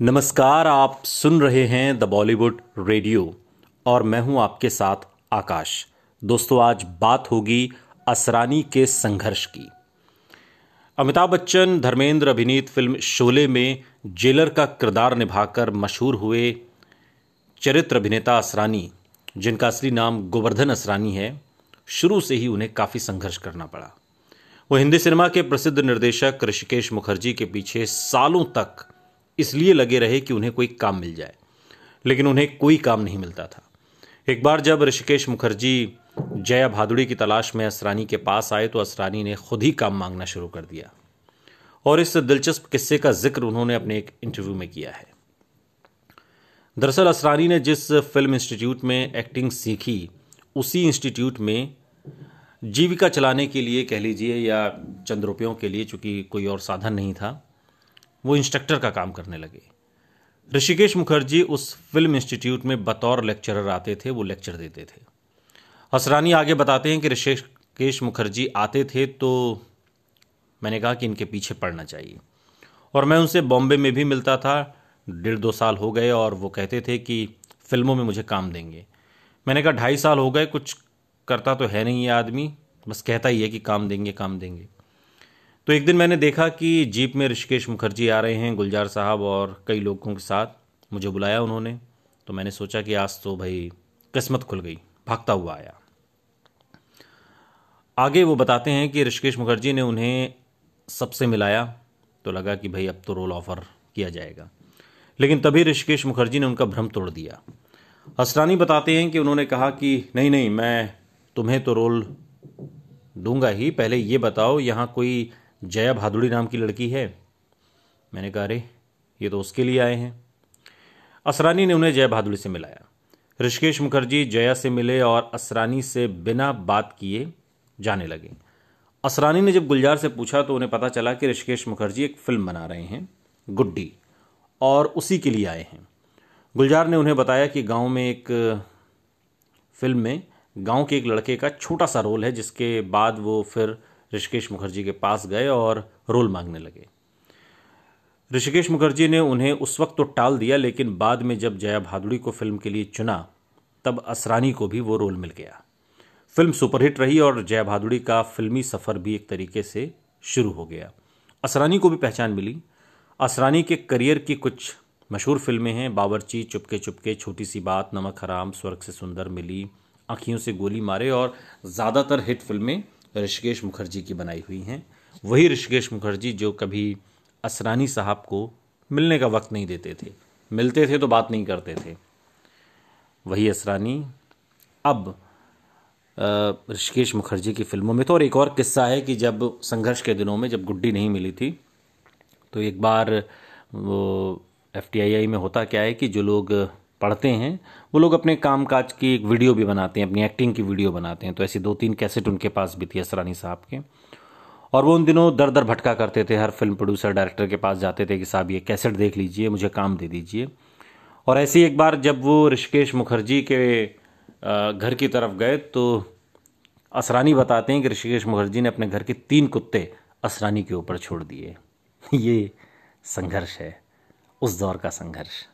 नमस्कार, आप सुन रहे हैं द बॉलीवुड रेडियो और मैं हूँ आपके साथ आकाश। दोस्तों, आज बात होगी असरानी के संघर्ष की। अमिताभ बच्चन, धर्मेंद्र अभिनीत फ़िल्म शोले में जेलर का किरदार निभाकर मशहूर हुए चरित्र अभिनेता असरानी, जिनका असली नाम गोवर्धन असरानी है। शुरू से ही उन्हें काफ़ी संघर्ष करना पड़ा। वो हिंदी सिनेमा के प्रसिद्ध निर्देशक ऋषिकेश मुखर्जी के पीछे सालों तक इसलिए लगे रहे कि उन्हें कोई काम मिल जाए। लेकिन उन्हें कोई काम नहीं मिलता था। एक बार जब ऋषिकेश मुखर्जी जया भादुड़ी की तलाश में असरानी के पास आए तो असरानी ने खुद ही काम मांगना शुरू कर दिया। और इस दिलचस्प किस्से का ज़िक्र उन्होंने अपने एक इंटरव्यू में किया है। दरअसल असरानी ने जिस फ़िल्म इंस्टीट्यूट में एक्टिंग सीखी, उसी इंस्टीट्यूट में जीविका चलाने के लिए कह लीजिए या चंद रुपयों के लिए, चूँकि कोई और साधन नहीं था वो इंस्ट्रक्टर का काम करने लगे। ऋषिकेश मुखर्जी उस फ़िल्म इंस्टीट्यूट में बतौर लेक्चरर आते थे, वो लेक्चर देते थे। हसरानी आगे बताते हैं कि ऋषिकेश मुखर्जी आते थे तो मैंने कहा कि इनके पीछे पड़ना चाहिए। और मैं उनसे बॉम्बे में भी मिलता था, डेढ़ दो साल हो गए और वो कहते थे कि फ़िल्मों में मुझे काम देंगे। मैंने कहा, ढाई साल हो गए, कुछ करता तो है नहीं ये आदमी, बस कहता ही है कि काम देंगे काम देंगे। तो एक दिन मैंने देखा कि जीप में ऋषिकेश मुखर्जी आ रहे हैं, गुलजार साहब और कई लोगों के साथ। मुझे बुलाया उन्होंने तो मैंने सोचा कि आज तो भाई किस्मत खुल गई, भागता हुआ आया। आगे वो बताते हैं कि ऋषिकेश मुखर्जी ने उन्हें सबसे मिलाया तो लगा कि भाई अब तो रोल ऑफ़र किया जाएगा। लेकिन तभी ऋषिकेश मुखर्जी ने उनका भ्रम तोड़ दिया। असरानी बताते हैं कि उन्होंने कहा कि, नहीं नहीं, मैं तुम्हें तो रोल दूँगा ही, पहले ये बताओ, यहाँ कोई जया भादुड़ी नाम की लड़की है। मैंने कहा, अरे, ये तो उसके लिए आए हैं। असरानी ने उन्हें जया भादुड़ी से मिलाया। ऋषिकेश मुखर्जी जया से मिले और असरानी से बिना बात किए जाने लगे। असरानी ने जब गुलजार से पूछा तो उन्हें पता चला कि ऋषिकेश मुखर्जी एक फ़िल्म बना रहे हैं, गुड्डी, और उसी के लिए आए हैं। गुलजार ने उन्हें बताया कि गाँव में एक, फ़िल्म में गाँव के एक लड़के का छोटा सा रोल है, जिसके बाद वो फिर ऋषिकेश मुखर्जी के पास गए और रोल मांगने लगे। ऋषिकेश मुखर्जी ने उन्हें उस वक्त तो टाल दिया, लेकिन बाद में जब जया भादुड़ी को फ़िल्म के लिए चुना, तब असरानी को भी वो रोल मिल गया। फ़िल्म सुपरहिट रही और जया भादुड़ी का फिल्मी सफ़र भी एक तरीके से शुरू हो गया। असरानी को भी पहचान मिली। असरानी के करियर की कुछ मशहूर फ़िल्में हैं, बावर्ची, चुपके चुपके, छोटी सी बात, नमक हराम, स्वर्ग से सुंदर मिली, आँखियों से गोली मारे और ज़्यादातर हिट फ़िल्में ऋषिकेश मुखर्जी की बनाई हुई हैं। वही ऋषिकेश मुखर्जी जो कभी असरानी साहब को मिलने का वक्त नहीं देते थे। मिलते थे तो बात नहीं करते थे। वही असरानी। अब ऋषिकेश मुखर्जी की फ़िल्मों में तो और एक और किस्सा है कि जब संघर्ष के दिनों में जब गुड्डी नहीं मिली थी तो एक बार वो एफ़ में होता क्या है कि जो लोग पढ़ते हैं, वो लोग अपने काम काज की एक वीडियो भी बनाते हैं, अपनी एक्टिंग की वीडियो बनाते हैं। तो ऐसी दो तीन कैसेट उनके पास भी थी, असरानी साहब के। और वो उन दिनों दर दर भटका करते थे, हर फ़िल्म प्रोड्यूसर डायरेक्टर के पास जाते थे कि, साहब, ये कैसेट देख लीजिए, मुझे काम दे दीजिए। और ऐसी एक बार जब वो ऋषिकेश मुखर्जी के घर की तरफ़ गए तो असरानी बताते हैं कि ऋषिकेश मुखर्जी ने अपने घर के तीन कुत्ते असरानी के ऊपर छोड़ दिए। ये संघर्ष है, उस दौर का संघर्ष।